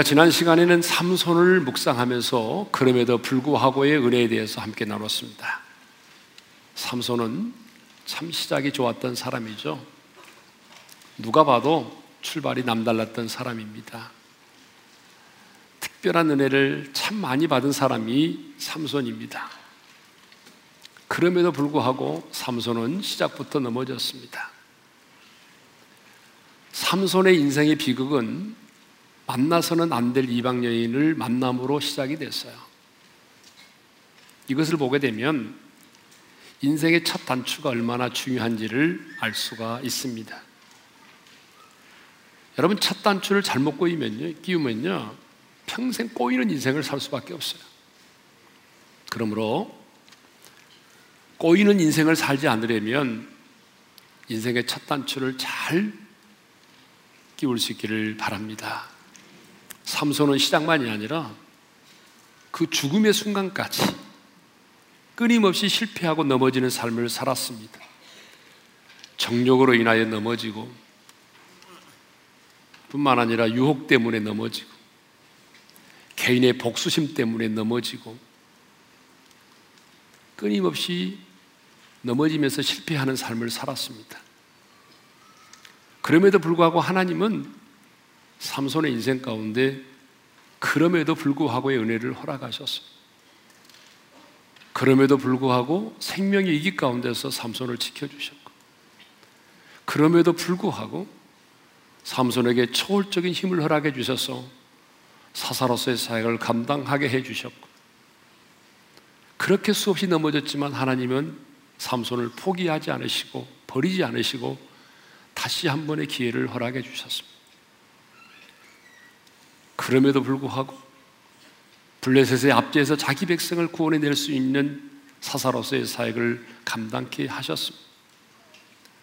자, 우리가 지난 시간에는 삼손을 묵상하면서 그럼에도 불구하고의 은혜에 대해서 함께 나눴습니다. 삼손은 참 시작이 좋았던 사람이죠. 누가 봐도 출발이 남달랐던 사람입니다. 특별한 은혜를 참 많이 받은 사람이 삼손입니다. 그럼에도 불구하고 삼손은 시작부터 넘어졌습니다. 삼손의 인생의 비극은 만나서는 안 될 이방 여인을 만남으로 시작이 됐어요. 이것을 보게 되면 인생의 첫 단추가 얼마나 중요한지를 알 수가 있습니다. 여러분 첫 단추를 잘못 꼬이면요, 끼우면요, 평생 꼬이는 인생을 살 수밖에 없어요. 그러므로 꼬이는 인생을 살지 않으려면 인생의 첫 단추를 잘 끼울 수 있기를 바랍니다. 삼손은 시작만이 아니라 그 죽음의 순간까지 끊임없이 실패하고 넘어지는 삶을 살았습니다. 정욕으로 인하여 넘어지고 뿐만 아니라 유혹 때문에 넘어지고 개인의 복수심 때문에 넘어지고 끊임없이 넘어지면서 실패하는 삶을 살았습니다. 그럼에도 불구하고 하나님은 삼손의 인생 가운데 그럼에도 불구하고의 은혜를 허락하셨어요. 그럼에도 불구하고 생명의 이기 가운데서 삼손을 지켜주셨고, 그럼에도 불구하고 삼손에게 초월적인 힘을 허락해 주셔서 사사로서의 사역을 감당하게 해 주셨고, 그렇게 수없이 넘어졌지만 하나님은 삼손을 포기하지 않으시고 버리지 않으시고 다시 한 번의 기회를 허락해 주셨습니다. 그럼에도 불구하고 블레셋의 압제에서 자기 백성을 구원해 낼 수 있는 사사로서의 사역을 감당케 하셨습니다.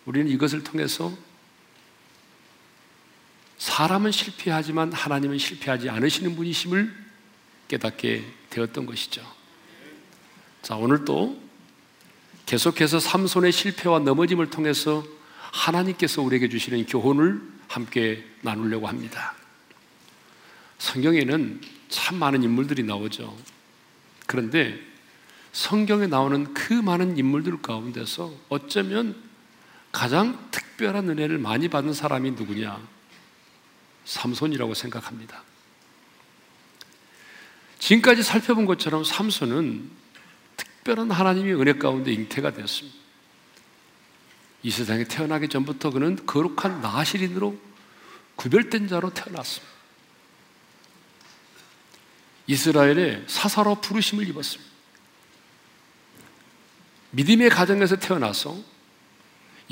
우리는 이것을 통해서 사람은 실패하지만 하나님은 실패하지 않으시는 분이심을 깨닫게 되었던 것이죠. 자, 오늘도 계속해서 삼손의 실패와 넘어짐을 통해서 하나님께서 우리에게 주시는 교훈을 함께 나누려고 합니다. 성경에는 참 많은 인물들이 나오죠. 그런데 성경에 나오는 그 많은 인물들 가운데서 어쩌면 가장 특별한 은혜를 많이 받은 사람이 누구냐? 삼손이라고 생각합니다. 지금까지 살펴본 것처럼 삼손은 특별한 하나님의 은혜 가운데 잉태가 되었습니다. 이 세상에 태어나기 전부터 그는 거룩한 나시린으로 구별된 자로 태어났습니다. 이스라엘의 사사로 부르심을 입었습니다. 믿음의 가정에서 태어나서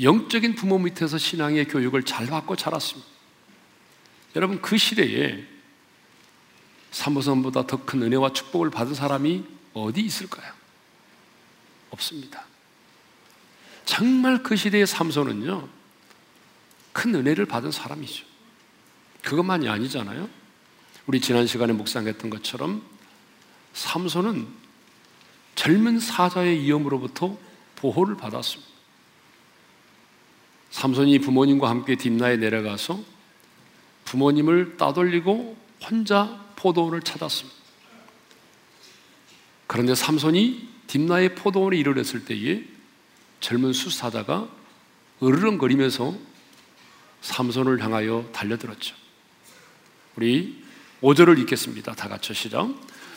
영적인 부모 밑에서 신앙의 교육을 잘 받고 자랐습니다. 여러분 그 시대에 사무선보다 더 큰 은혜와 축복을 받은 사람이 어디 있을까요? 없습니다. 정말 그 시대의 삼손은요, 큰 은혜를 받은 사람이죠. 그것만이 아니잖아요. 우리 지난 시간에 묵상했던 것처럼 삼손은 젊은 사자의 위험으로부터 보호를 받았습니다. 삼손이 부모님과 함께 딥나에 내려가서 부모님을 따돌리고 혼자 포도원을 찾았습니다. 그런데 삼손이 딥나의 포도원에 이르렀을 때에 젊은 수사자가 으르렁거리면서 삼손을 향하여 달려들었죠. 우리 5절을 읽겠습니다. 다 같이 시작.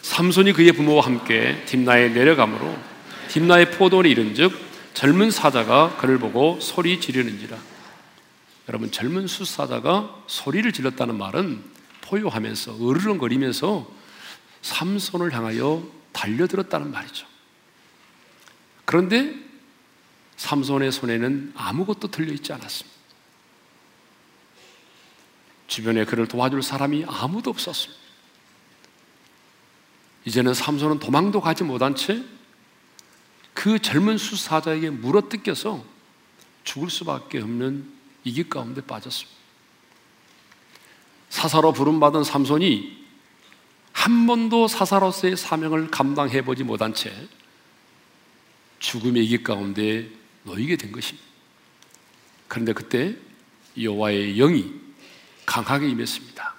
삼손이 그의 부모와 함께 딥나에 내려가므로 딥나의 포도원에 이른즉 젊은 사자가 그를 보고 소리 지르는지라. 여러분 젊은 수사자가 소리를 질렀다는 말은 포효하면서 으르렁거리면서 삼손을 향하여 달려들었다는 말이죠. 그런데 삼손의 손에는 아무것도 들려 있지 않았습니다. 주변에 그를 도와줄 사람이 아무도 없었습니다. 이제는 삼손은 도망도 가지 못한 채 그 젊은 수사자에게 물어뜯겨서 죽을 수밖에 없는 이기 가운데 빠졌습니다. 사사로 부름받은 삼손이 한 번도 사사로서의 사명을 감당해 보지 못한 채 죽음의 이기 가운데 놓이게 된 것입니다. 그런데 그때 여호와의 영이 강하게 임했습니다. 자,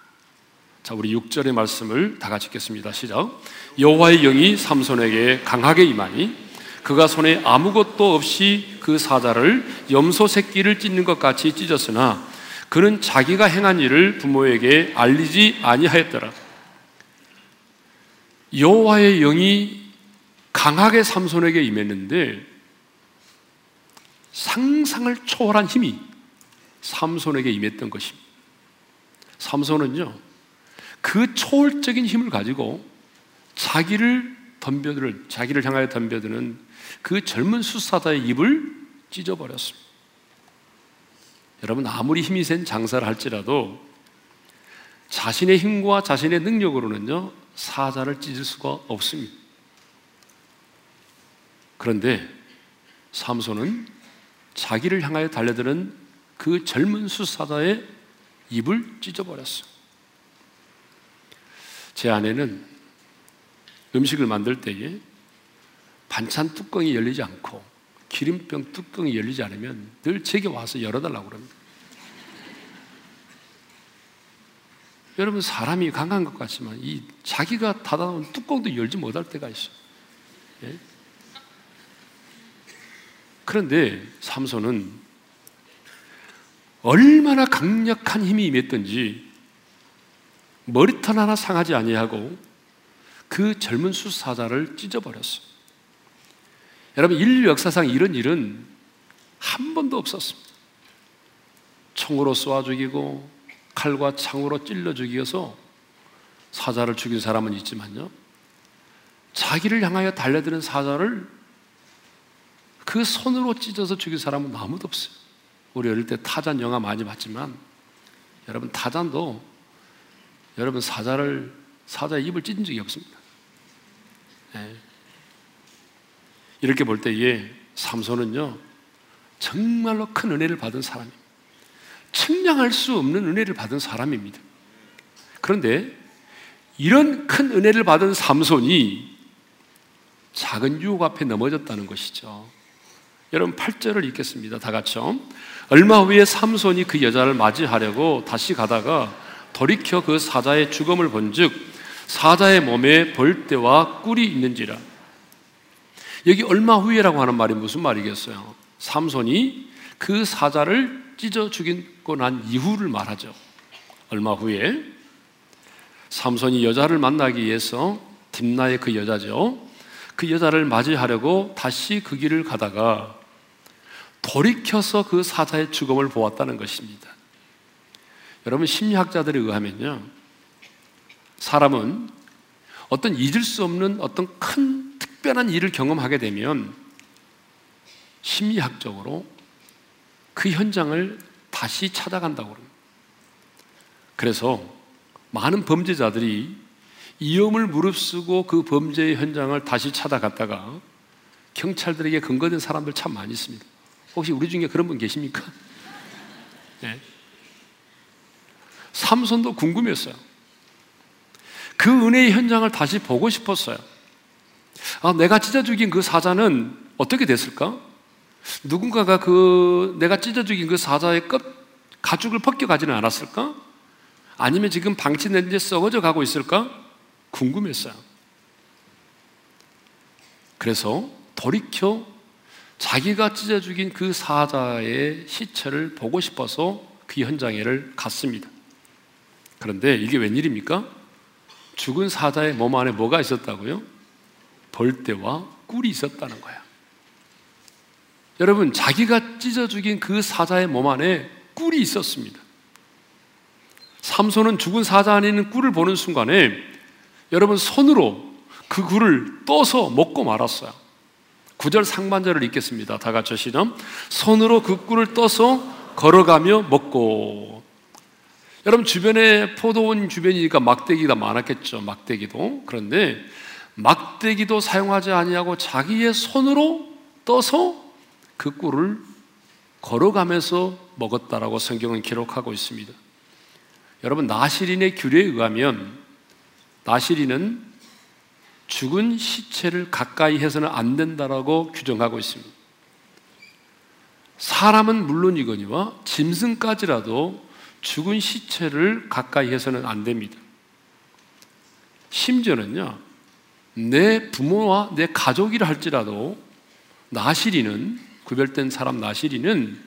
자, 우리 6절의 말씀을 다 같이 읽겠습니다. 시작. 여호와의 영이 삼손에게 강하게 임하니 그가 손에 아무것도 없이 그 사자를 염소 새끼를 찢는 것 같이 찢었으나 그는 자기가 행한 일을 부모에게 알리지 아니하였더라. 여호와의 영이 강하게 삼손에게 임했는데 상상을 초월한 힘이 삼손에게 임했던 것입니다. 삼손은요, 그 초월적인 힘을 가지고 자기를 덤벼들, 자기를 향하여 덤벼드는 그 젊은 수사자의 입을 찢어버렸습니다. 여러분, 아무리 힘이 센 장사를 할지라도 자신의 힘과 자신의 능력으로는요, 사자를 찢을 수가 없습니다. 그런데 삼손은 자기를 향하여 달려드는 그 젊은 수사자의 입을 찢어버렸어. 제 아내는 음식을 만들 때에 반찬 뚜껑이 열리지 않고 기름병 뚜껑이 열리지 않으면 늘 제게 와서 열어달라고 그럽니다. 여러분 사람이 강한 것 같지만 이 자기가 닫아놓은 뚜껑도 열지 못할 때가 있어요. 예? 그런데 삼손은 얼마나 강력한 힘이 임했던지 머리털 하나 상하지 아니하고 그 젊은 수사자를 찢어버렸어. 여러분 인류 역사상 이런 일은 한 번도 없었습니다. 총으로 쏘아 죽이고 칼과 창으로 찔러 죽이어서 사자를 죽인 사람은 있지만요. 자기를 향하여 달려드는 사자를 그 손으로 찢어서 죽인 사람은 아무도 없어요. 우리 어릴 때 타잔 영화 많이 봤지만 여러분 타잔도 여러분 사자를 사자의 입을 찢은 적이 없습니다. 네. 이렇게 볼 때에 삼손은요 정말로 큰 은혜를 받은 사람입니다. 측량할 수 없는 은혜를 받은 사람입니다. 그런데 이런 큰 은혜를 받은 삼손이 작은 유혹 앞에 넘어졌다는 것이죠. 여러분 8절을 읽겠습니다. 다 같이요. 얼마 후에 삼손이 그 여자를 맞이하려고 다시 가다가 돌이켜 그 사자의 죽음을 본즉 사자의 몸에 벌떼와 꿀이 있는지라. 여기 얼마 후에라고 하는 말이 무슨 말이겠어요? 삼손이 그 사자를 찢어 죽이고 난 이후를 말하죠. 얼마 후에 삼손이 여자를 만나기 위해서 딥나의 그 여자죠. 그 여자를 맞이하려고 다시 그 길을 가다가 돌이켜서 그 사자의 죽음을 보았다는 것입니다. 여러분 심리학자들에 의하면요. 사람은 어떤 잊을 수 없는 어떤 큰 특별한 일을 경험하게 되면 심리학적으로 그 현장을 다시 찾아간다고 합니다. 그래서 많은 범죄자들이 위험을 무릅쓰고 그 범죄의 현장을 다시 찾아갔다가 경찰들에게 근거된 사람들 참 많이 있습니다. 혹시 우리 중에 그런 분 계십니까? 네. 삼손도 궁금했어요. 그 은혜의 현장을 다시 보고 싶었어요. 아, 내가 찢어 죽인 그 사자는 어떻게 됐을까? 누군가가 그 내가 찢어 죽인 그 사자의 끝 가죽을 벗겨 가지는 않았을까? 아니면 지금 방치된 데 썩어져 가고 있을까? 궁금했어요. 그래서 돌이켜 자기가 찢어 죽인 그 사자의 시체를 보고 싶어서 그 현장에를 갔습니다. 그런데 이게 웬일입니까? 죽은 사자의 몸 안에 뭐가 있었다고요? 벌떼와 꿀이 있었다는 거야. 여러분, 자기가 찢어 죽인 그 사자의 몸 안에 꿀이 있었습니다. 삼손은 죽은 사자 안에 있는 꿀을 보는 순간에 여러분 손으로 그 꿀을 떠서 먹고 말았어요. 구절 상반절을 읽겠습니다. 다 같이 시작. 손으로 그 꿀을 떠서 걸어가며 먹고. 여러분 주변에 포도원 주변이니까 막대기가 많았겠죠. 막대기도. 그런데 막대기도 사용하지 아니하고 자기의 손으로 떠서 그 꿀을 걸어가면서 먹었다라고 성경은 기록하고 있습니다. 여러분 나시린의 규례에 의하면 나시린은 죽은 시체를 가까이 해서는 안 된다라고 규정하고 있습니다. 사람은 물론이거니와 짐승까지라도 죽은 시체를 가까이 해서는 안 됩니다. 심지어는요, 내 부모와 내 가족이라 할지라도 나시리는, 구별된 사람 나시리는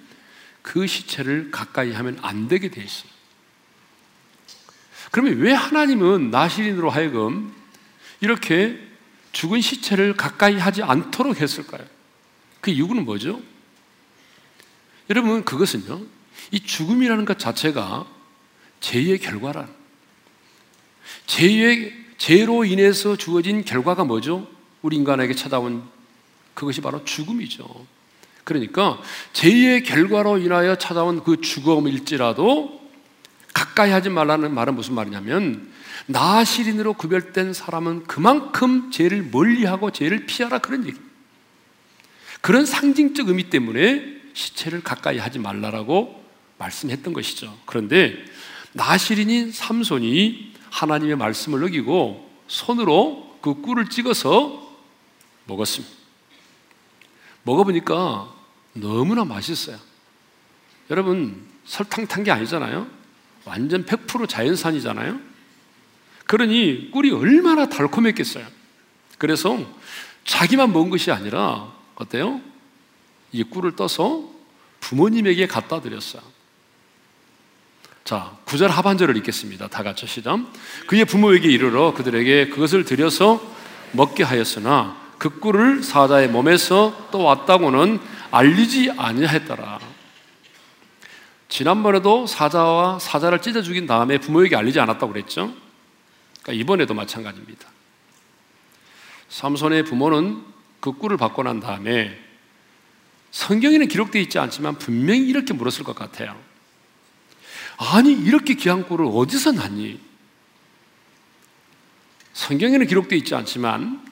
그 시체를 가까이 하면 안 되게 돼 있어요. 그러면 왜 하나님은 나시린으로 하여금 이렇게 죽은 시체를 가까이 하지 않도록 했을까요? 그 이유는 뭐죠? 여러분, 그것은요, 이 죽음이라는 것 자체가 죄의 결과란, 죄의, 죄로 인해서 주어진 결과가 뭐죠? 우리 인간에게 찾아온 그것이 바로 죽음이죠. 그러니까 죄의 결과로 인하여 찾아온 그 죽음일지라도 가까이 하지 말라는 말은 무슨 말이냐면 나시린으로 구별된 사람은 그만큼 죄를 멀리하고 죄를 피하라 그런 얘기. 그런 상징적 의미 때문에 시체를 가까이 하지 말라라고 말씀했던 것이죠. 그런데 나시린인 삼손이 하나님의 말씀을 어기고 손으로 그 꿀을 찍어서 먹었습니다. 먹어보니까 너무나 맛있어요. 여러분, 설탕 탄 게 아니잖아요. 완전 100% 자연산이잖아요. 그러니 꿀이 얼마나 달콤했겠어요. 그래서 자기만 먹은 것이 아니라 어때요? 이 꿀을 떠서 부모님에게 갖다 드렸어요. 자, 구절 하반절을 읽겠습니다. 다 같이 시작. 그의 부모에게 이르러 그들에게 그것을 드려서 먹게 하였으나 그 꿀을 사자의 몸에서 또 왔다고는 알리지 아니하였더라. 지난번에도 사자와 사자를 찢어 죽인 다음에 부모에게 알리지 않았다고 그랬죠? 그러니까 이번에도 마찬가지입니다. 삼손의 부모는 그 꿀을 받고 난 다음에 성경에는 기록되어 있지 않지만 분명히 이렇게 물었을 것 같아요. 아니, 이렇게 귀한 꿀을 어디서 났니? 성경에는 기록되어 있지 않지만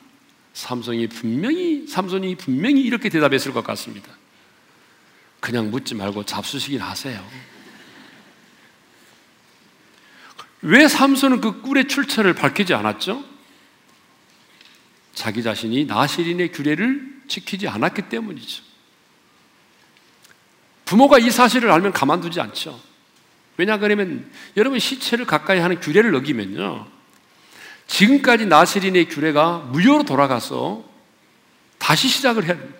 삼손이 분명히 삼손이 분명히 이렇게 대답했을 것 같습니다. 그냥 묻지 말고 잡수시긴 하세요. 왜 삼손은 그 꿀의 출처를 밝히지 않았죠? 자기 자신이 나시린의 규례를 지키지 않았기 때문이죠. 부모가 이 사실을 알면 가만두지 않죠. 왜냐 그러면 여러분 시체를 가까이 하는 규례를 어기면요. 지금까지 나시린의 규례가 무효로 돌아가서 다시 시작을 해야 됩니다.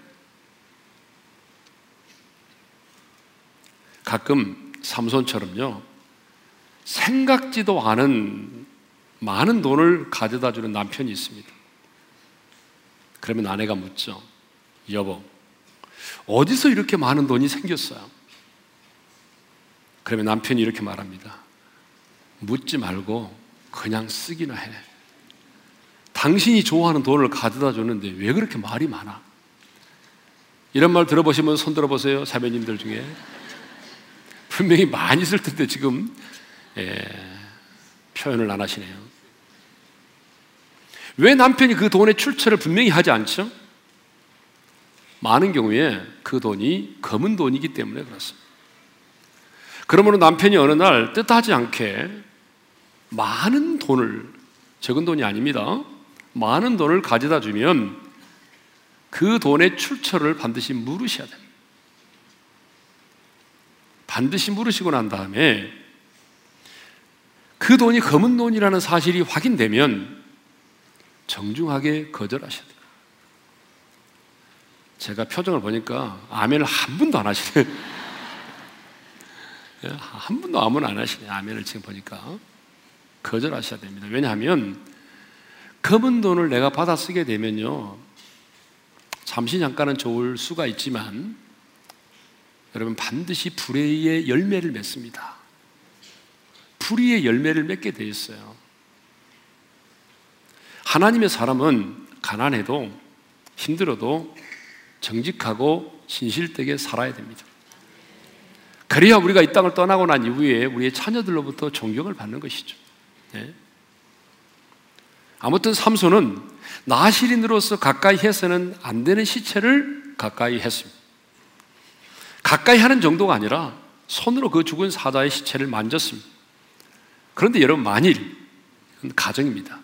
가끔 삼손처럼요. 생각지도 않은 많은 돈을 가져다 주는 남편이 있습니다. 그러면 아내가 묻죠. 여보, 어디서 이렇게 많은 돈이 생겼어요? 그러면 남편이 이렇게 말합니다. 묻지 말고 그냥 쓰기나 해. 당신이 좋아하는 돈을 가져다 줬는데 왜 그렇게 말이 많아? 이런 말 들어보시면 손 들어보세요. 자매님들 중에. 분명히 많이 쓸 텐데 지금 예, 표현을 안 하시네요. 왜 남편이 그 돈의 출처를 분명히 하지 않죠? 많은 경우에 그 돈이 검은 돈이기 때문에 그렇습니다. 그러므로 남편이 어느 날 뜻하지 않게 많은 돈을, 적은 돈이 아닙니다. 많은 돈을 가져다 주면 그 돈의 출처를 반드시 물으셔야 됩니다. 반드시 물으시고 난 다음에 그 돈이 검은 돈이라는 사실이 확인되면 정중하게 거절하셔야 돼요. 제가 표정을 보니까 아멘을 한 분도 안 하시네. 한 분도 아멘 안 하시네. 아멘을 지금 보니까. 거절하셔야 됩니다. 왜냐하면 검은 돈을 내가 받아 쓰게 되면요. 잠시 잠깐은 좋을 수가 있지만 여러분 반드시 불의의 열매를 맺습니다. 불의의 열매를 맺게 돼 있어요. 하나님의 사람은 가난해도 힘들어도 정직하고 진실되게 살아야 됩니다. 그래야 우리가 이 땅을 떠나고 난 이후에 우리의 자녀들로부터 존경을 받는 것이죠. 네. 아무튼 삼손은 나시린으로서 가까이 해서는 안 되는 시체를 가까이 했습니다. 가까이 하는 정도가 아니라 손으로 그 죽은 사자의 시체를 만졌습니다. 그런데 여러분 만일 가정입니다.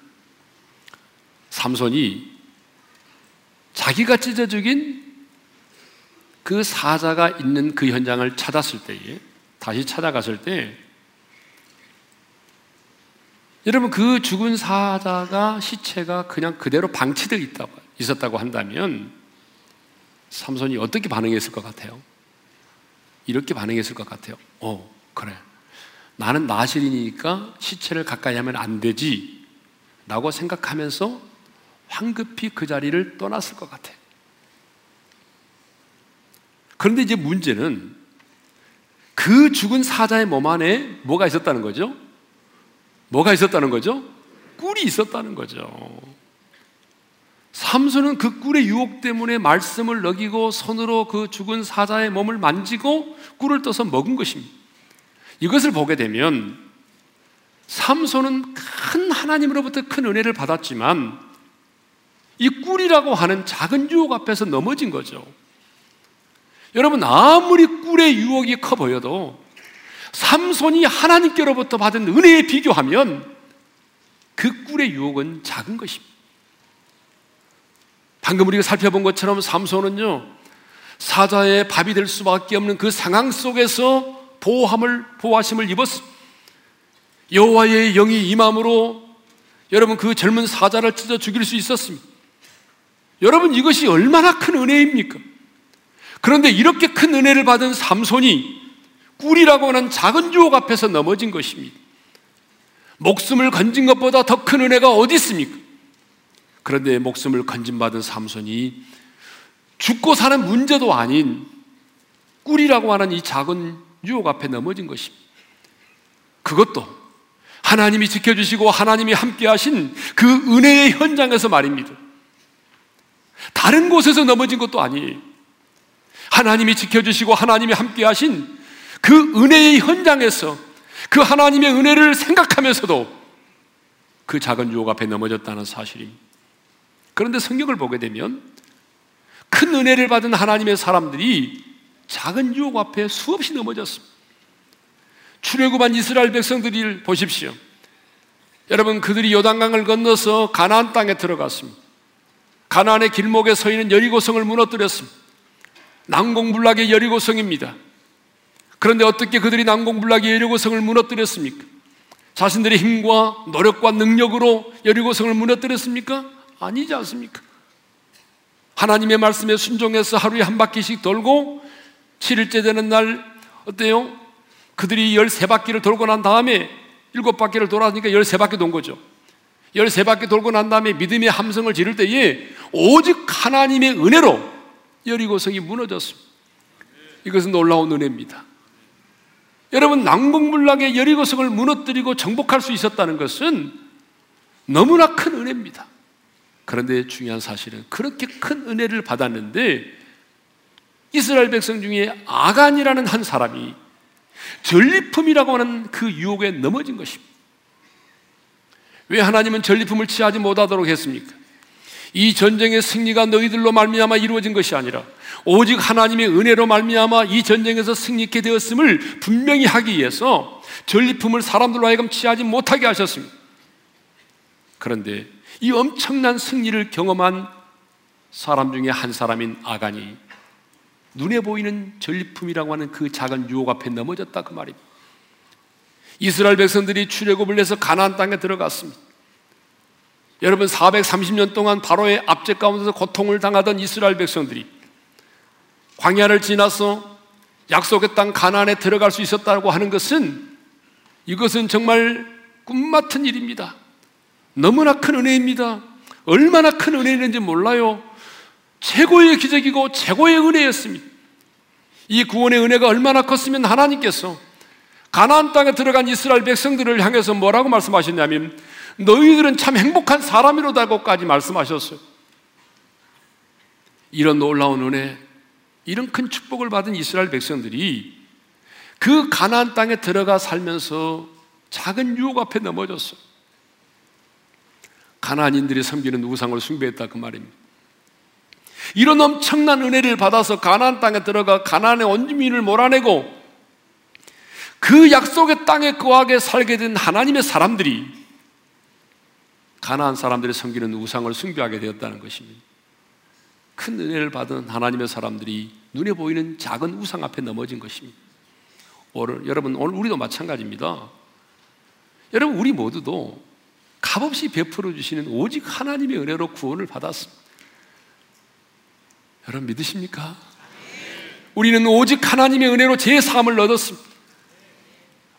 삼손이 자기가 찢어 죽인 그 사자가 있는 그 현장을 찾았을 때에 다시 찾아갔을 때 여러분 그 죽은 사자가 시체가 그냥 그대로 방치되어 있다고 있었다고 한다면 삼손이 어떻게 반응했을 것 같아요? 이렇게 반응했을 것 같아요. 어, 그래. 나는 나실이니까 시체를 가까이 하면 안 되지. 라고 생각하면서 황급히 그 자리를 떠났을 것 같아요. 그런데 이제 문제는 그 죽은 사자의 몸 안에 뭐가 있었다는 거죠? 뭐가 있었다는 거죠? 꿀이 있었다는 거죠. 삼손은 그 꿀의 유혹 때문에 말씀을 먹이고 손으로 그 죽은 사자의 몸을 만지고 꿀을 떠서 먹은 것입니다. 이것을 보게 되면 삼손은 큰 하나님으로부터 큰 은혜를 받았지만 이 꿀이라고 하는 작은 유혹 앞에서 넘어진 거죠. 여러분 아무리 꿀의 유혹이 커 보여도 삼손이 하나님께로부터 받은 은혜에 비교하면 그 꿀의 유혹은 작은 것입니다. 방금 우리가 살펴본 것처럼 삼손은요 사자의 밥이 될 수밖에 없는 그 상황 속에서 보호함을 보호하심을 입었습니다. 여호와의 영이 임함으로 여러분 그 젊은 사자를 찢어 죽일 수 있었습니다. 여러분 이것이 얼마나 큰 은혜입니까? 그런데 이렇게 큰 은혜를 받은 삼손이 꿀이라고 하는 작은 유혹 앞에서 넘어진 것입니다. 목숨을 건진 것보다 더 큰 은혜가 어디 있습니까? 그런데 목숨을 건진받은 삼손이 죽고 사는 문제도 아닌 꿀이라고 하는 이 작은 유혹 앞에 넘어진 것입니다. 그것도 하나님이 지켜주시고 하나님이 함께 하신 그 은혜의 현장에서 말입니다. 다른 곳에서 넘어진 것도 아니에요. 하나님이 지켜주시고 하나님이 함께 하신 그 은혜의 현장에서 그 하나님의 은혜를 생각하면서도 그 작은 유혹 앞에 넘어졌다는 사실입니다. 그런데 성경을 보게 되면 큰 은혜를 받은 하나님의 사람들이 작은 유혹 앞에 수없이 넘어졌습니다. 출애굽한 이스라엘 백성들을 보십시오. 여러분 그들이 요단강을 건너서 가나안 땅에 들어갔습니다. 가나안의 길목에 서 있는 여리고성을 무너뜨렸습니다. 난공불락의 여리고성입니다. 그런데 어떻게 그들이 난공불락의 여리고성을 무너뜨렸습니까? 자신들의 힘과 노력과 능력으로 여리고성을 무너뜨렸습니까? 아니지 않습니까? 하나님의 말씀에 순종해서 하루에 한 바퀴씩 돌고 7일째 되는 날 어때요? 그들이 13바퀴를 돌고 난 다음에 7바퀴를 돌았으니까 13바퀴 돈 거죠. 13바퀴 돌고 난 다음에 믿음의 함성을 지를 때에 오직 하나님의 은혜로 여리고성이 무너졌습니다. 이것은 놀라운 은혜입니다. 여러분 낭봉불락의 여리고성을 무너뜨리고 정복할 수 있었다는 것은 너무나 큰 은혜입니다. 그런데 중요한 사실은 그렇게 큰 은혜를 받았는데 이스라엘 백성 중에 아간이라는 한 사람이 전리품이라고 하는 그 유혹에 넘어진 것입니다. 왜 하나님은 전리품을 취하지 못하도록 했습니까? 이 전쟁의 승리가 너희들로 말미암아 이루어진 것이 아니라 오직 하나님의 은혜로 말미암아 이 전쟁에서 승리케 되었음을 분명히 하기 위해서 전리품을 사람들로 하여금 취하지 못하게 하셨습니다. 그런데 이 엄청난 승리를 경험한 사람 중에 한 사람인 아간이 눈에 보이는 전리품이라고 하는 그 작은 유혹 앞에 넘어졌다 그 말입니다. 이스라엘 백성들이 출애굽을 해서 가나안 땅에 들어갔습니다. 여러분 430년 동안 바로의 압제 가운데서 고통을 당하던 이스라엘 백성들이 광야를 지나서 약속의 땅 가나안에 들어갈 수 있었다고 하는 것은 이것은 정말 꿈 같은 일입니다. 너무나 큰 은혜입니다. 얼마나 큰 은혜인지 몰라요. 최고의 기적이고 최고의 은혜였습니다. 이 구원의 은혜가 얼마나 컸으면 하나님께서 가나안 땅에 들어간 이스라엘 백성들을 향해서 뭐라고 말씀하셨냐면 너희들은 참 행복한 사람이로다고까지 말씀하셨어요. 이런 놀라운 은혜, 이런 큰 축복을 받은 이스라엘 백성들이 그 가나안 땅에 들어가 살면서 작은 유혹 앞에 넘어졌어요. 가나안인들이 섬기는 우상을 숭배했다 그 말입니다. 이런 엄청난 은혜를 받아서 가나안 땅에 들어가 가나안의 원주민을 몰아내고 그 약속의 땅에 거하게 살게 된 하나님의 사람들이 가나안 사람들이 섬기는 우상을 숭배하게 되었다는 것입니다. 큰 은혜를 받은 하나님의 사람들이 눈에 보이는 작은 우상 앞에 넘어진 것입니다. 오늘 여러분 오늘 우리도 마찬가지입니다. 여러분 우리 모두도 값없이 베풀어 주시는 오직 하나님의 은혜로 구원을 받았습니다. 여러분 믿으십니까? 우리는 오직 하나님의 은혜로 제 삶을 얻었습니다.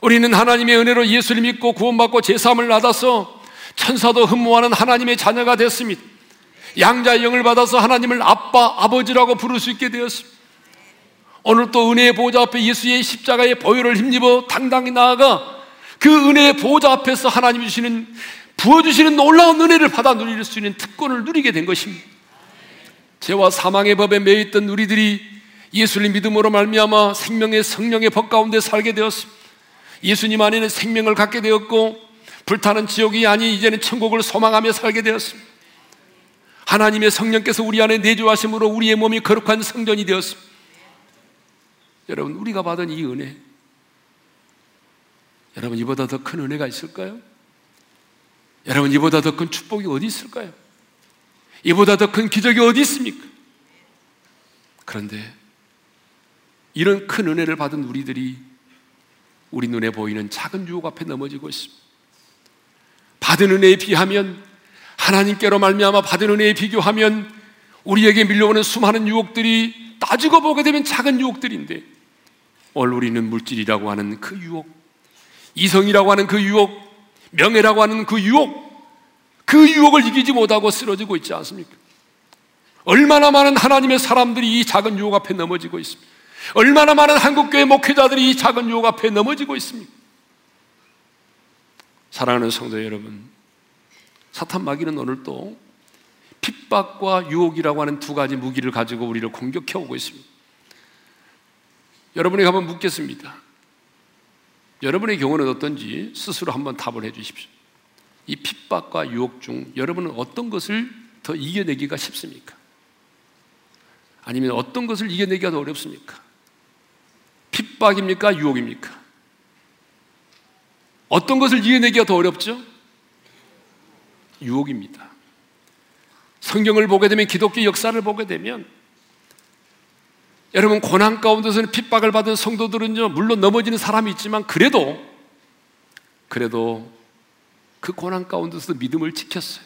우리는 하나님의 은혜로 예수를 믿고 구원받고 제 삶을 받아서 천사도 흠모하는 하나님의 자녀가 됐습니다. 양자의 영을 받아서 하나님을 아빠, 아버지라고 부를 수 있게 되었습니다. 오늘 또 은혜의 보좌 앞에 예수의 십자가의 보혈을 힘입어 당당히 나아가 그 은혜의 보좌 앞에서 하나님 주시는 부어주시는 놀라운 은혜를 받아 누릴 수 있는 특권을 누리게 된 것입니다. 죄와 사망의 법에 매여 있던 우리들이 예수를 믿음으로 말미암아 생명의 성령의 법 가운데 살게 되었습니다. 예수님 안에는 생명을 갖게 되었고 불타는 지옥이 아니 이제는 천국을 소망하며 살게 되었습니다. 하나님의 성령께서 우리 안에 내주하심으로 우리의 몸이 거룩한 성전이 되었습니다. 여러분 우리가 받은 이 은혜 여러분 이보다 더 큰 은혜가 있을까요? 여러분 이보다 더 큰 축복이 어디 있을까요? 이보다 더 큰 기적이 어디 있습니까? 그런데 이런 큰 은혜를 받은 우리들이 우리 눈에 보이는 작은 유혹 앞에 넘어지고 있습니다. 받은 은혜에 비하면 하나님께로 말미암아 받은 은혜에 비교하면 우리에게 밀려오는 수많은 유혹들이 따지고 보게 되면 작은 유혹들인데 오늘 우리는 물질이라고 하는 그 유혹, 이성이라고 하는 그 유혹, 명예라고 하는 그 유혹, 그 유혹을 이기지 못하고 쓰러지고 있지 않습니까? 얼마나 많은 하나님의 사람들이 이 작은 유혹 앞에 넘어지고 있습니다. 얼마나 많은 한국교회 목회자들이 이 작은 유혹 앞에 넘어지고 있습니까? 사랑하는 성도 여러분, 사탄 마귀는 오늘도 핍박과 유혹이라고 하는 두 가지 무기를 가지고 우리를 공격해 오고 있습니다. 여러분에게 한번 묻겠습니다. 여러분의 경우는 어떤지 스스로 한번 답을 해 주십시오. 이 핍박과 유혹 중 여러분은 어떤 것을 더 이겨내기가 쉽습니까? 아니면 어떤 것을 이겨내기가 더 어렵습니까? 핍박입니까? 유혹입니까? 어떤 것을 이겨내기가 더 어렵죠? 유혹입니다. 성경을 보게 되면 기독교 역사를 보게 되면 여러분 고난 가운데서는 핍박을 받은 성도들은요 물론 넘어지는 사람이 있지만 그래도 그래도 그 고난 가운데서 믿음을 지켰어요.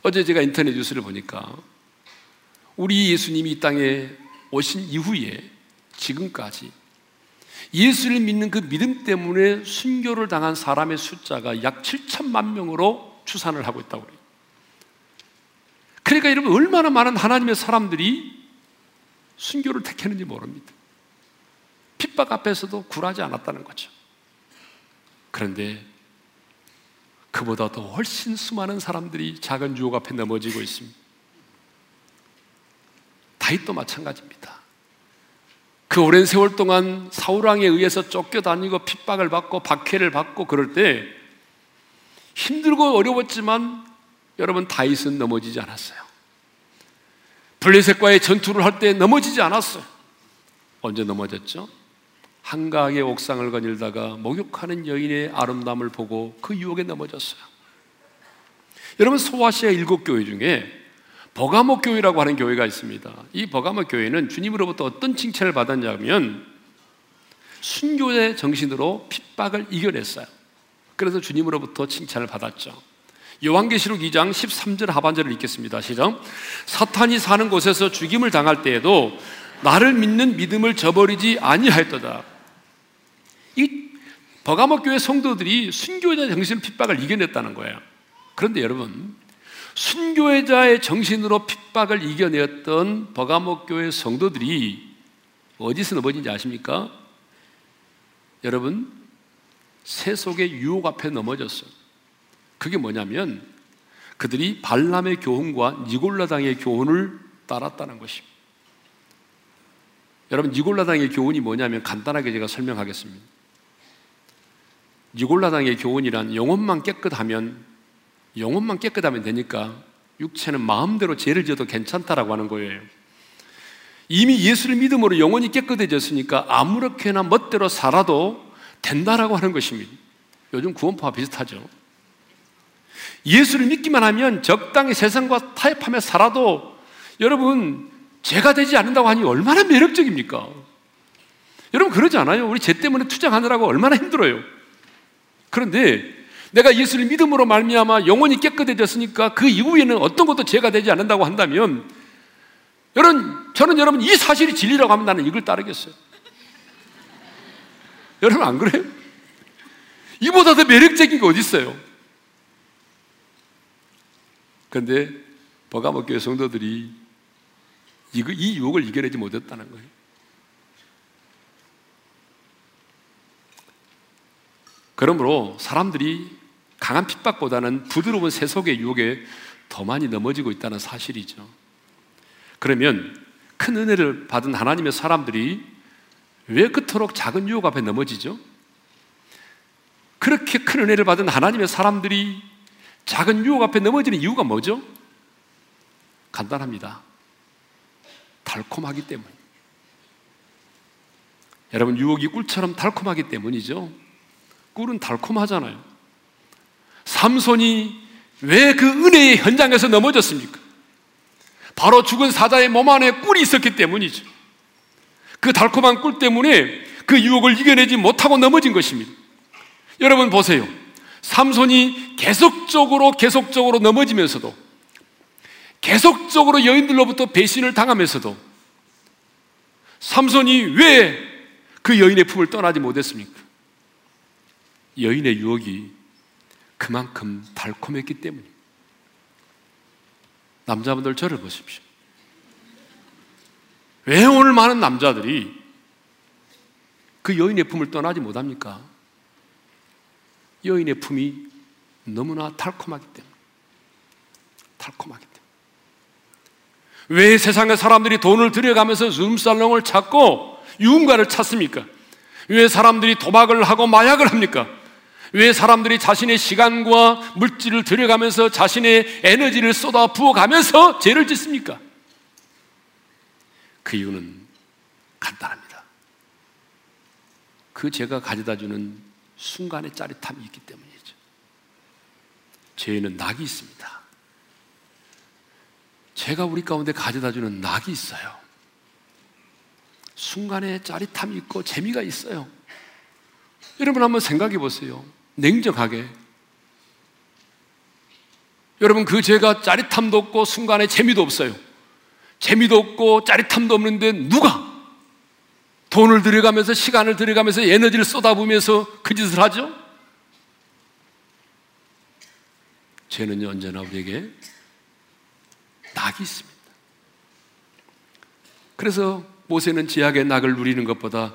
어제 제가 인터넷 뉴스를 보니까 우리 예수님이 이 땅에 오신 이후에 지금까지 예수를 믿는 그 믿음 때문에 순교를 당한 사람의 숫자가 약 7천만 명으로 추산을 하고 있다고 그래요. 그러니까 여러분 얼마나 많은 하나님의 사람들이 순교를 택했는지 모릅니다. 핍박 앞에서도 굴하지 않았다는 거죠. 그런데 그보다 더 훨씬 수많은 사람들이 작은 유혹 앞에 넘어지고 있습니다. 다윗도 마찬가지입니다. 그 오랜 세월 동안 사울왕에 의해서 쫓겨다니고 핍박을 받고 박해를 받고 그럴 때 힘들고 어려웠지만 여러분 다윗은 넘어지지 않았어요. 블레셋과의 전투를 할 때 넘어지지 않았어요. 언제 넘어졌죠? 한가하게 옥상을 거닐다가 목욕하는 여인의 아름다움을 보고 그 유혹에 넘어졌어요. 여러분 소아시아 일곱 교회 중에 버가모 교회라고 하는 교회가 있습니다. 이 버가모 교회는 주님으로부터 어떤 칭찬을 받았냐면 순교의 정신으로 핍박을 이겨냈어요. 그래서 주님으로부터 칭찬을 받았죠. 요한계시록 2장 13절 하반절을 읽겠습니다. 시작. 사탄이 사는 곳에서 죽임을 당할 때에도 나를 믿는 믿음을 저버리지 아니하였도다. 이 버가모 교회 성도들이 순교자 정신 핍박을 이겨냈다는 거예요. 그런데 여러분, 순교자의 정신으로 핍박을 이겨냈던 버가모 교회 성도들이 어디서 넘어진지 아십니까? 여러분, 세속의 유혹 앞에 넘어졌어요. 그게 뭐냐면 그들이 발람의 교훈과 니골라당의 교훈을 따랐다는 것입니다. 여러분 니골라당의 교훈이 뭐냐면 간단하게 제가 설명하겠습니다. 니골라당의 교훈이란 영혼만 깨끗하면 영혼만 깨끗하면 되니까 육체는 마음대로 죄를 지어도 괜찮다라고 하는 거예요. 이미 예수를 믿음으로 영혼이 깨끗해졌으니까 아무렇게나 멋대로 살아도 된다라고 하는 것입니다. 요즘 구원파와 비슷하죠. 예수를 믿기만 하면 적당히 세상과 타협하며 살아도 여러분 죄가 되지 않는다고 하니 얼마나 매력적입니까? 여러분 그러지 않아요? 우리 죄 때문에 투쟁하느라고 얼마나 힘들어요. 그런데 내가 예수를 믿음으로 말미암아 영혼이 깨끗해졌으니까 그 이후에는 어떤 것도 죄가 되지 않는다고 한다면 여러분 저는 여러분 이 사실이 진리라고 하면 나는 이걸 따르겠어요. 여러분 안 그래요? 이보다 더 매력적인 게 어디 있어요? 그런데 버가모 교회 성도들이 이거, 이 유혹을 이겨내지 못했다는 거예요. 그러므로 사람들이 강한 핍박보다는 부드러운 세속의 유혹에 더 많이 넘어지고 있다는 사실이죠. 그러면 큰 은혜를 받은 하나님의 사람들이 왜 그토록 작은 유혹 앞에 넘어지죠? 그렇게 큰 은혜를 받은 하나님의 사람들이 작은 유혹 앞에 넘어지는 이유가 뭐죠? 간단합니다. 달콤하기 때문. 여러분, 유혹이 꿀처럼 달콤하기 때문이죠. 꿀은 달콤하잖아요. 삼손이 왜 그 은혜의 현장에서 넘어졌습니까? 바로 죽은 사자의 몸 안에 꿀이 있었기 때문이죠. 그 달콤한 꿀 때문에 그 유혹을 이겨내지 못하고 넘어진 것입니다. 여러분 보세요. 삼손이 계속적으로 계속적으로 넘어지면서도 계속적으로 여인들로부터 배신을 당하면서도 삼손이 왜 그 여인의 품을 떠나지 못했습니까? 여인의 유혹이 그만큼 달콤했기 때문입니다. 남자분들 저를 보십시오. 왜 오늘 많은 남자들이 그 여인의 품을 떠나지 못합니까? 여인의 품이 너무나 달콤하기 때문에. 달콤하기 때문에. 왜 세상의 사람들이 돈을 들여가면서 룸살롱을 찾고 유흥가를 찾습니까? 왜 사람들이 도박을 하고 마약을 합니까? 왜 사람들이 자신의 시간과 물질을 들여가면서 자신의 에너지를 쏟아 부어가면서 죄를 짓습니까? 그 이유는 간단합니다. 그 죄가 가져다 주는 순간의 짜릿함이 있기 때문이죠. 죄에는 낙이 있습니다. 죄가 우리 가운데 가져다 주는 낙이 있어요. 순간의 짜릿함이 있고 재미가 있어요. 여러분 한번 생각해 보세요. 냉정하게. 여러분 그 죄가 짜릿함도 없고 순간에 재미도 없어요. 재미도 없고 짜릿함도 없는데 누가 돈을 들여가면서 시간을 들여가면서 에너지를 쏟아부으면서 그 짓을 하죠? 죄는 언제나 우리에게 낙이 있습니다. 그래서 모세는 지하의 낙을 누리는 것보다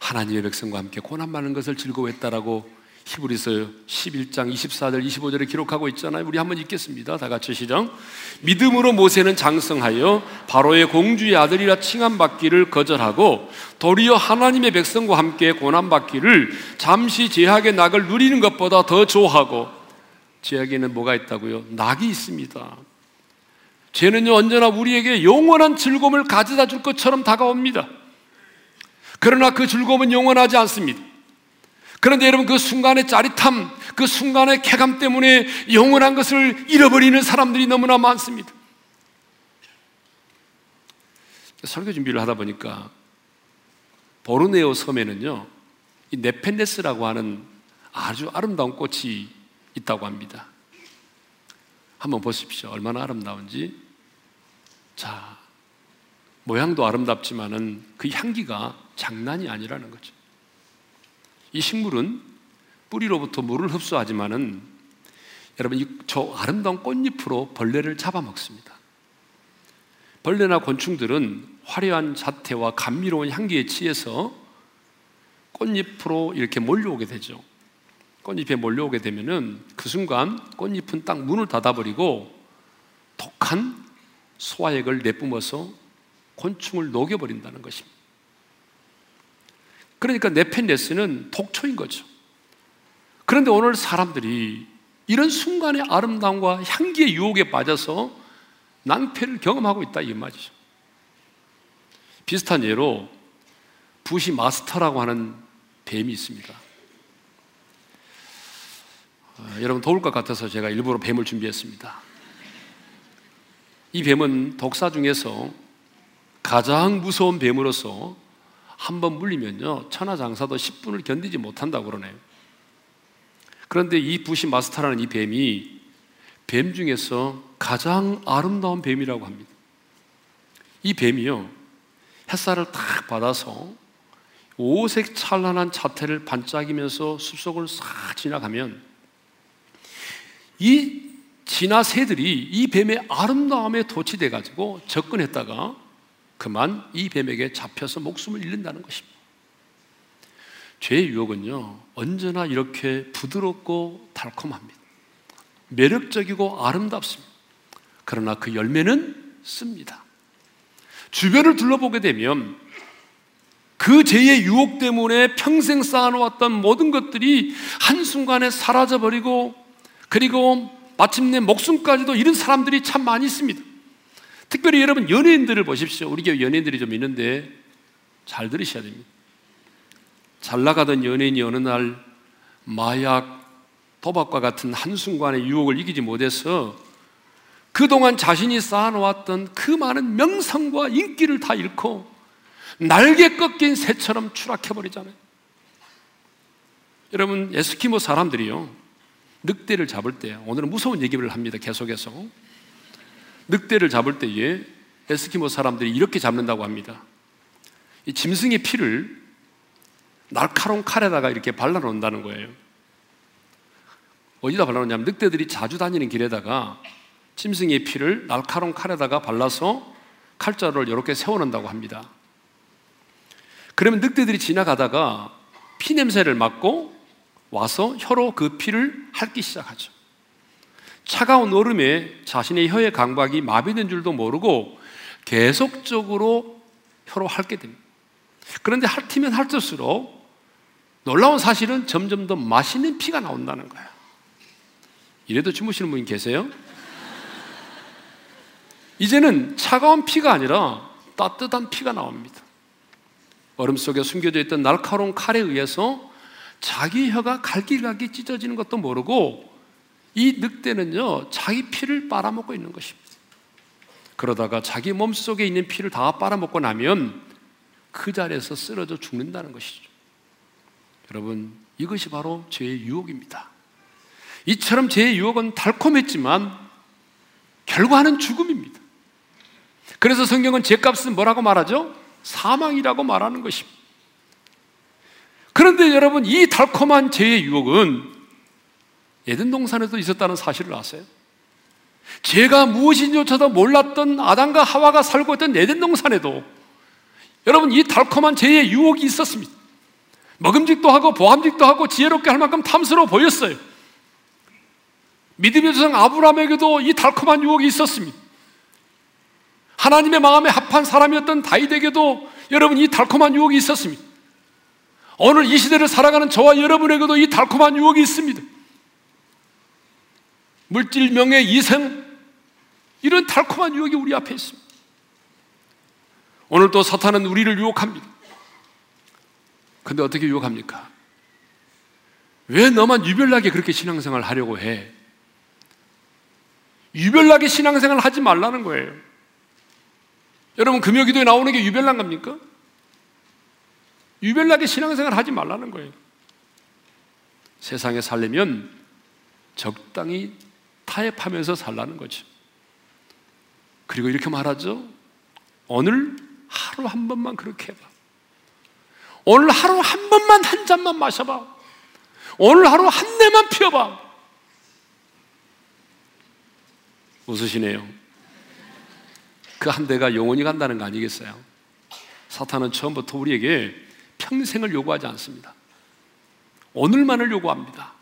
하나님의 백성과 함께 고난 많은 것을 즐거워했다라고 히브리서 11장 24절 25절에 기록하고 있잖아요. 우리 한번 읽겠습니다. 다 같이 시작. 믿음으로 모세는 장성하여 바로의 공주의 아들이라 칭함 받기를 거절하고 도리어 하나님의 백성과 함께 고난 받기를 잠시 제약의 낙을 누리는 것보다 더 좋아하고 제약에는 뭐가 있다고요? 낙이 있습니다. 죄는요 언제나 우리에게 영원한 즐거움을 가져다 줄 것처럼 다가옵니다. 그러나 그 즐거움은 영원하지 않습니다. 그런데 여러분 그 순간의 짜릿함, 그 순간의 쾌감 때문에 영원한 것을 잃어버리는 사람들이 너무나 많습니다. 설교 준비를 하다 보니까 보르네오 섬에는요, 이 네펜데스라고 하는 아주 아름다운 꽃이 있다고 합니다. 한번 보십시오. 얼마나 아름다운지. 자, 모양도 아름답지만은 그 향기가 장난이 아니라는 거죠. 이 식물은 뿌리로부터 물을 흡수하지만은 여러분 저 아름다운 꽃잎으로 벌레를 잡아먹습니다. 벌레나 곤충들은 화려한 자태와 감미로운 향기에 취해서 꽃잎으로 이렇게 몰려오게 되죠. 꽃잎에 몰려오게 되면은 그 순간 꽃잎은 딱 문을 닫아버리고 독한 소화액을 내뿜어서 곤충을 녹여버린다는 것입니다. 그러니까 네펜데스는 독초인 거죠. 그런데 오늘 사람들이 이런 순간의 아름다움과 향기의 유혹에 빠져서 낭패를 경험하고 있다 이 말이죠. 비슷한 예로 부시 마스터라고 하는 뱀이 있습니다. 어, 여러분 더울 것 같아서 제가 일부러 뱀을 준비했습니다. 이 뱀은 독사 중에서 가장 무서운 뱀으로서 한 번 물리면요 천하장사도 10분을 견디지 못한다고 그러네요. 그런데 이 부시 마스타라는 이 뱀이 뱀 중에서 가장 아름다운 뱀이라고 합니다. 이 뱀이요, 햇살을 탁 받아서 오색 찬란한 자태를 반짝이면서 숲속을 싹 지나가면 이 진화 새들이 이 뱀의 아름다움에 도취돼 가지고 접근했다가 그만 이 뱀에게 잡혀서 목숨을 잃는다는 것입니다. 죄의 유혹은요, 언제나 이렇게 부드럽고 달콤합니다. 매력적이고 아름답습니다. 그러나 그 열매는 씁니다. 주변을 둘러보게 되면 그 죄의 유혹 때문에 평생 쌓아놓았던 모든 것들이 한순간에 사라져버리고 그리고 마침내 목숨까지도 잃은 사람들이 참 많이 있습니다. 특별히 여러분 연예인들을 보십시오. 우리 교회 연예인들이 좀 있는데 잘 들으셔야 됩니다. 잘 나가던 연예인이 어느 날 마약, 도박과 같은 한순간의 유혹을 이기지 못해서 그동안 자신이 쌓아놓았던 그 많은 명성과 인기를 다 잃고 날개 꺾인 새처럼 추락해버리잖아요. 여러분, 에스키모 사람들이요. 늑대를 잡을 때, 오늘은 무서운 얘기를 합니다. 계속해서. 늑대를 잡을 때에 에스키모 사람들이 이렇게 잡는다고 합니다. 이 짐승의 피를 날카로운 칼에다가 이렇게 발라놓는다는 거예요. 어디다 발라놓냐면 늑대들이 자주 다니는 길에다가 짐승의 피를 날카로운 칼에다가 발라서 칼자루를 이렇게 세워놓는다고 합니다. 그러면 늑대들이 지나가다가 피 냄새를 맡고 와서 혀로 그 피를 핥기 시작하죠. 차가운 얼음에 자신의 혀의 강박이 마비된 줄도 모르고 계속적으로 혀로 핥게 됩니다. 그런데 핥으면 핥을수록 놀라운 사실은 점점 더 맛있는 피가 나온다는 거예요. 이래도 주무시는 분이 계세요? 이제는 차가운 피가 아니라 따뜻한 피가 나옵니다. 얼음 속에 숨겨져 있던 날카로운 칼에 의해서 자기 혀가 갈기갈기 찢어지는 것도 모르고 이 늑대는요, 자기 피를 빨아먹고 있는 것입니다. 그러다가 자기 몸 속에 있는 피를 다 빨아먹고 나면 그 자리에서 쓰러져 죽는다는 것이죠. 여러분, 이것이 바로 죄의 유혹입니다. 이처럼 죄의 유혹은 달콤했지만 결과는 죽음입니다. 그래서 성경은 죄값은 뭐라고 말하죠? 사망이라고 말하는 것입니다. 그런데 여러분, 이 달콤한 죄의 유혹은 에덴 동산에도 있었다는 사실을 아세요? 죄가 무엇인지조차도 몰랐던 아담과 하와가 살고 있던 에덴 동산에도 여러분 이 달콤한 죄의 유혹이 있었습니다. 먹음직도 하고 보암직도 하고 지혜롭게 할 만큼 탐스러워 보였어요. 믿음의 조상 아브라함에게도 이 달콤한 유혹이 있었습니다. 하나님의 마음에 합한 사람이었던 다윗에게도 여러분 이 달콤한 유혹이 있었습니다. 오늘 이 시대를 살아가는 저와 여러분에게도 이 달콤한 유혹이 있습니다. 물질, 명예, 이생 이런 달콤한 유혹이 우리 앞에 있습니다. 오늘 또 사탄은 우리를 유혹합니다. 근데 어떻게 유혹합니까? 왜 너만 유별나게 그렇게 신앙생활 하려고 해? 유별나게 신앙생활 하지 말라는 거예요. 여러분 금요 기도에 나오는 게 유별난 겁니까? 유별나게 신앙생활 하지 말라는 거예요. 세상에 살려면 적당히 타협하면서 살라는 거죠. 그리고 이렇게 말하죠. 오늘 하루 한 번만 그렇게 해봐. 오늘 하루 한 번만 한 잔만 마셔봐. 오늘 하루 한 대만 피워봐. 웃으시네요. 그 한 대가 영원히 간다는 거 아니겠어요? 사탄은 처음부터 우리에게 평생을 요구하지 않습니다. 오늘만을 요구합니다.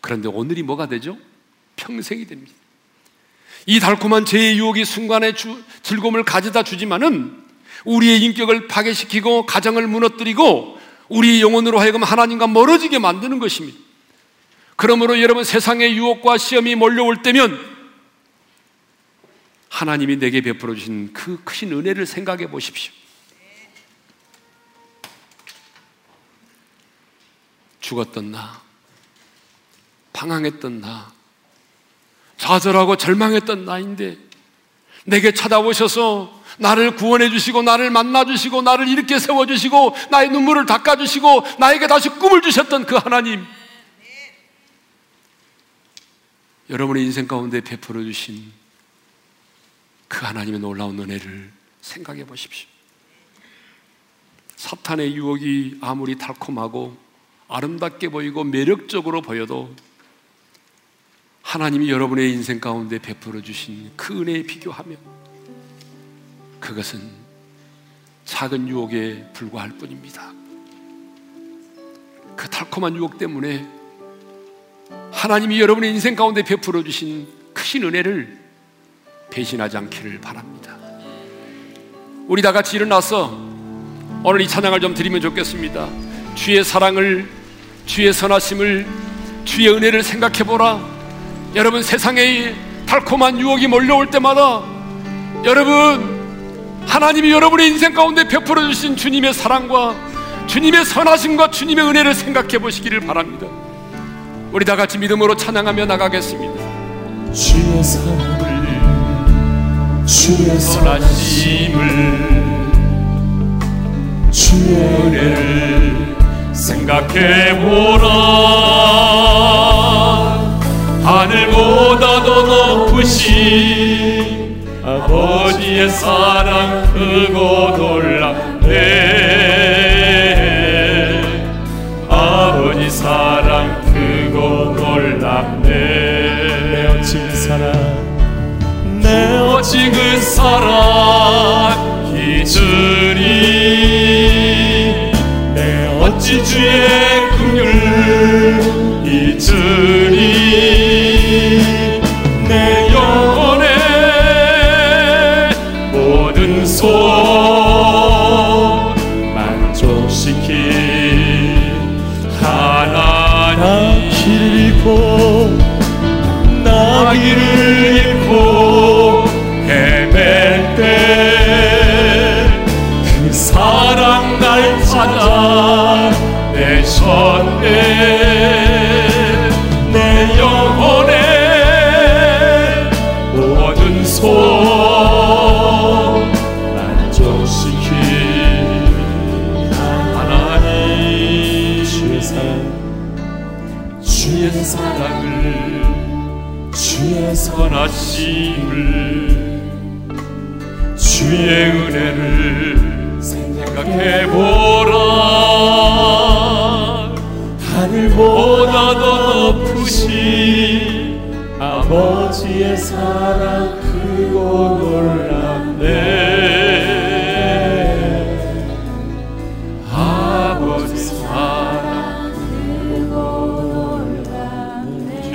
그런데 오늘이 뭐가 되죠? 평생이 됩니다. 이 달콤한 죄의 유혹이 순간의 주, 즐거움을 가져다 주지만은 우리의 인격을 파괴시키고 가정을 무너뜨리고 우리 영혼으로 하여금 하나님과 멀어지게 만드는 것입니다. 그러므로 여러분 세상의 유혹과 시험이 몰려올 때면 하나님이 내게 베풀어 주신 그 크신 은혜를 생각해 보십시오. 죽었던 나, 방황했던 나, 좌절하고 절망했던 나인데 내게 찾아오셔서 나를 구원해 주시고 나를 만나 주시고 나를 이렇게 세워 주시고 나의 눈물을 닦아 주시고 나에게 다시 꿈을 주셨던 그 하나님 여러분의 인생 가운데 베풀어 주신 그 하나님의 놀라운 은혜를 생각해 보십시오. 사탄의 유혹이 아무리 달콤하고 아름답게 보이고 매력적으로 보여도 하나님이 여러분의 인생 가운데 베풀어 주신 그 은혜에 비교하면 그것은 작은 유혹에 불과할 뿐입니다. 그 달콤한 유혹 때문에 하나님이 여러분의 인생 가운데 베풀어 주신 크신 은혜를 배신하지 않기를 바랍니다. 우리 다 같이 일어나서 오늘 이 찬양을 좀 드리면 좋겠습니다. 주의 사랑을, 주의 선하심을, 주의 은혜를 생각해 보라. 여러분 세상에 달콤한 유혹이 몰려올 때마다 여러분 하나님이 여러분의 인생 가운데 베풀어 주신 주님의 사랑과 주님의 선하심과 주님의 은혜를 생각해 보시기를 바랍니다. 우리 다 같이 믿음으로 찬양하며 나가겠습니다. 주의 사랑을 주의 선하심을 주의 은혜를 생각해 보라 하늘보다도 높으신 아버지의 사랑 크고 놀랍네. 아버지 사랑 크고 놀랍네. 내 어찌 사랑. 내 어찌 그 사랑 잊으리 내 어찌 주의 긍휼 잊으리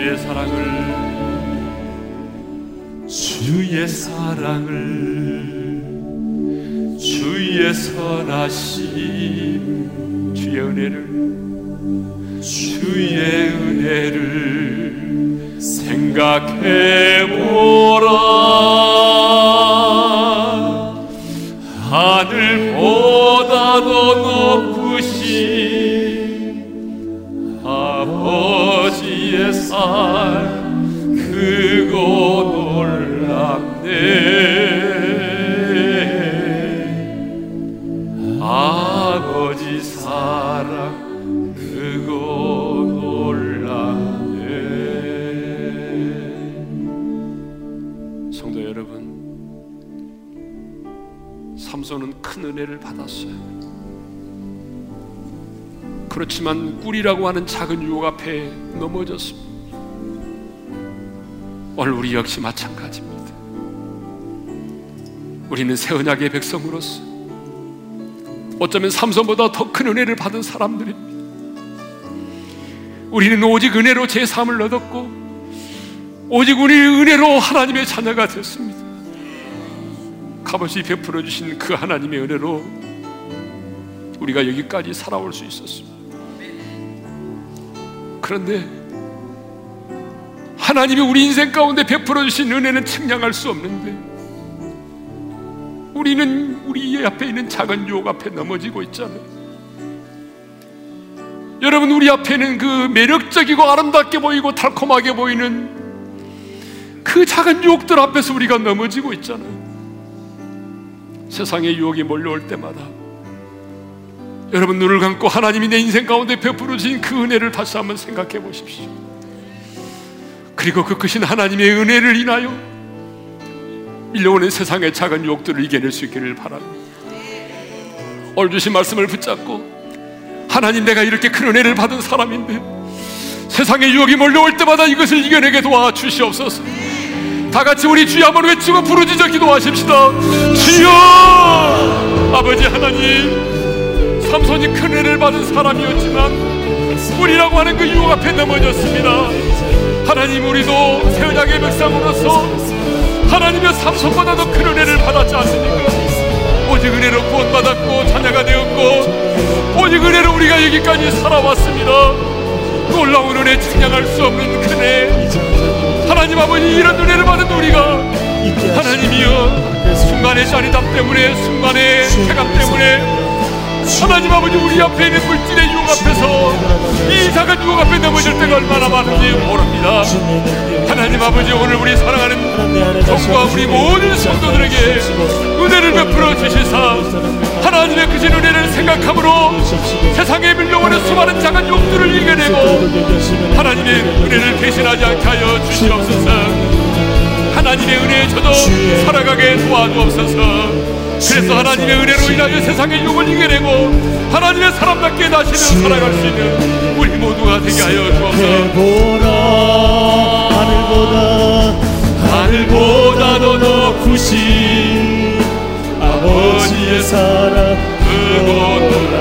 주의 사랑을 주의 사랑을 주의 선하심 주의 은혜를 주의 은혜를 생각해 보라 그렇지만 꿀이라고 하는 작은 유혹 앞에 넘어졌습니다. 오늘 우리 역시 마찬가지입니다. 우리는 새 언약의 백성으로서 어쩌면 삼손보다 더 큰 은혜를 받은 사람들입니다. 우리는 오직 은혜로 제 삶을 얻었고 오직 우리 은혜로 하나님의 자녀가 됐습니다. 값없이 베풀어 주신 그 하나님의 은혜로 우리가 여기까지 살아올 수 있었습니다. 그런데 하나님이 우리 인생 가운데 베풀어 주신 은혜는 측량할 수 없는데 우리는 우리 앞에 있는 작은 유혹 앞에 넘어지고 있잖아요. 여러분 우리 앞에는 그 매력적이고 아름답게 보이고 달콤하게 보이는 그그 작은 유혹들 앞에서 우리가 넘어지고 있잖아요. 세상의 유혹이 몰려올 때마다 여러분 눈을 감고 하나님이 내 인생 가운데 베풀어 주신 그 은혜를 다시 한번 생각해 보십시오. 그리고 그 크신 하나님의 은혜를 인하여 밀려오는 세상의 작은 유혹들을 이겨낼 수 있기를 바랍니다. 오늘 주신 말씀을 붙잡고 하나님 내가 이렇게 큰 은혜를 받은 사람인데 세상의 유혹이 몰려올 때마다 이것을 이겨내게 도와주시옵소서. 다 같이 우리 주여 한번 외치고 부르짖어 기도하십시다. 주여 아버지 하나님 삼손이 큰 은혜를 받은 사람이었지만 우리라고 하는 그 유혹 앞에 넘어졌습니다. 하나님 우리도 새 언약의 백성으로서 하나님의 삼손보다 더 큰 은혜를 받았지 않습니까? 오직 은혜로 구원받았고 자녀가 되었고 오직 은혜로 우리가 여기까지 살아왔습니다. 놀라운 은혜 증량할 수 없는 큰혜 하나님 아버지 이런 은혜를 받은 우리가 하나님이여 순간의 짜릿함 때문에 순간의 쾌감 때문에 하나님 아버지 우리 앞에 있는 물질의 유혹 앞에서 이 작은 유혹 앞에 넘어질 때가 얼마나 많은지 모릅니다. 하나님 아버지 오늘 우리 사랑하는 성과 우리 모든 성도들에게 은혜를 베풀어 주시사 하나님의 크신 은혜를 생각함으로 세상에 밀려오는 수많은 작은 욕들을 이겨내고 하나님의 은혜를 대신하지 않게 하여 주시옵소서. 하나님의 은혜에 저도 살아가게 도와주옵소서 그래서 하나님의 은혜로 인하여 세상의 욕을 이겨내고 하나님의 사람답게 다시는 살아갈 수 있는 우리 모두가 되게 하여 주옵소서. 하늘보다 하늘보다도 높으신 아버지의 사랑 그곳 놀라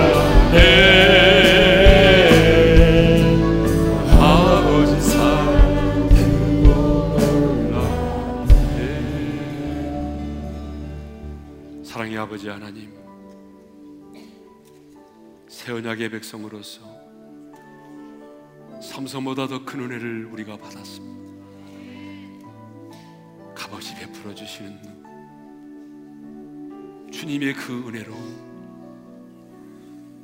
새 언약의 백성으로서 삼성보다 더 큰 은혜를 우리가 받았습니다. 값없이 베풀어 주시는 주님의 그 은혜로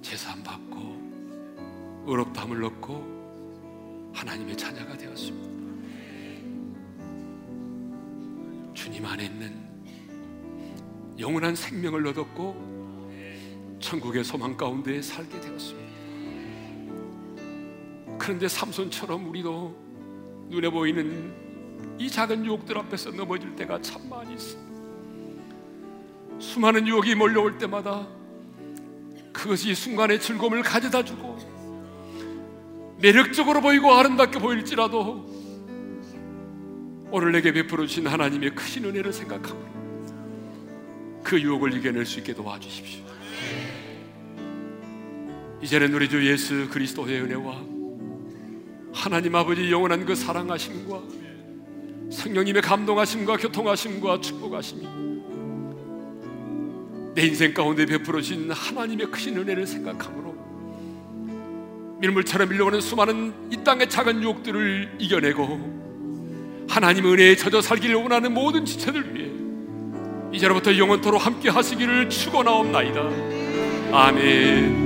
재산 받고 의롭담을 얻고 하나님의 자녀가 되었습니다. 주님 안에 있는 영원한 생명을 얻었고 천국의 소망 가운데 살게 되었습니다. 그런데 삼손처럼 우리도 눈에 보이는 이 작은 유혹들 앞에서 넘어질 때가 참 많이 있습니다. 수많은 유혹이 몰려올 때마다 그것이 순간의 즐거움을 가져다 주고 매력적으로 보이고 아름답게 보일지라도 오늘 내게 베풀어 주신 하나님의 크신 은혜를 생각하고 그 유혹을 이겨낼 수 있게 도와주십시오. 이제는 우리 주 예수 그리스도의 은혜와 하나님 아버지 영원한 그 사랑하심과 성령님의 감동하심과 교통하심과 축복하심이 내 인생 가운데 베풀어 주신 하나님의 크신 은혜를 생각함으로 밀물처럼 밀려오는 수많은 이 땅의 작은 유혹들을 이겨내고 하나님 은혜에 젖어 살기를 원하는 모든 지체들 위해 이제로부터 영원토록 함께 하시기를 축원하옵나이다. 아멘.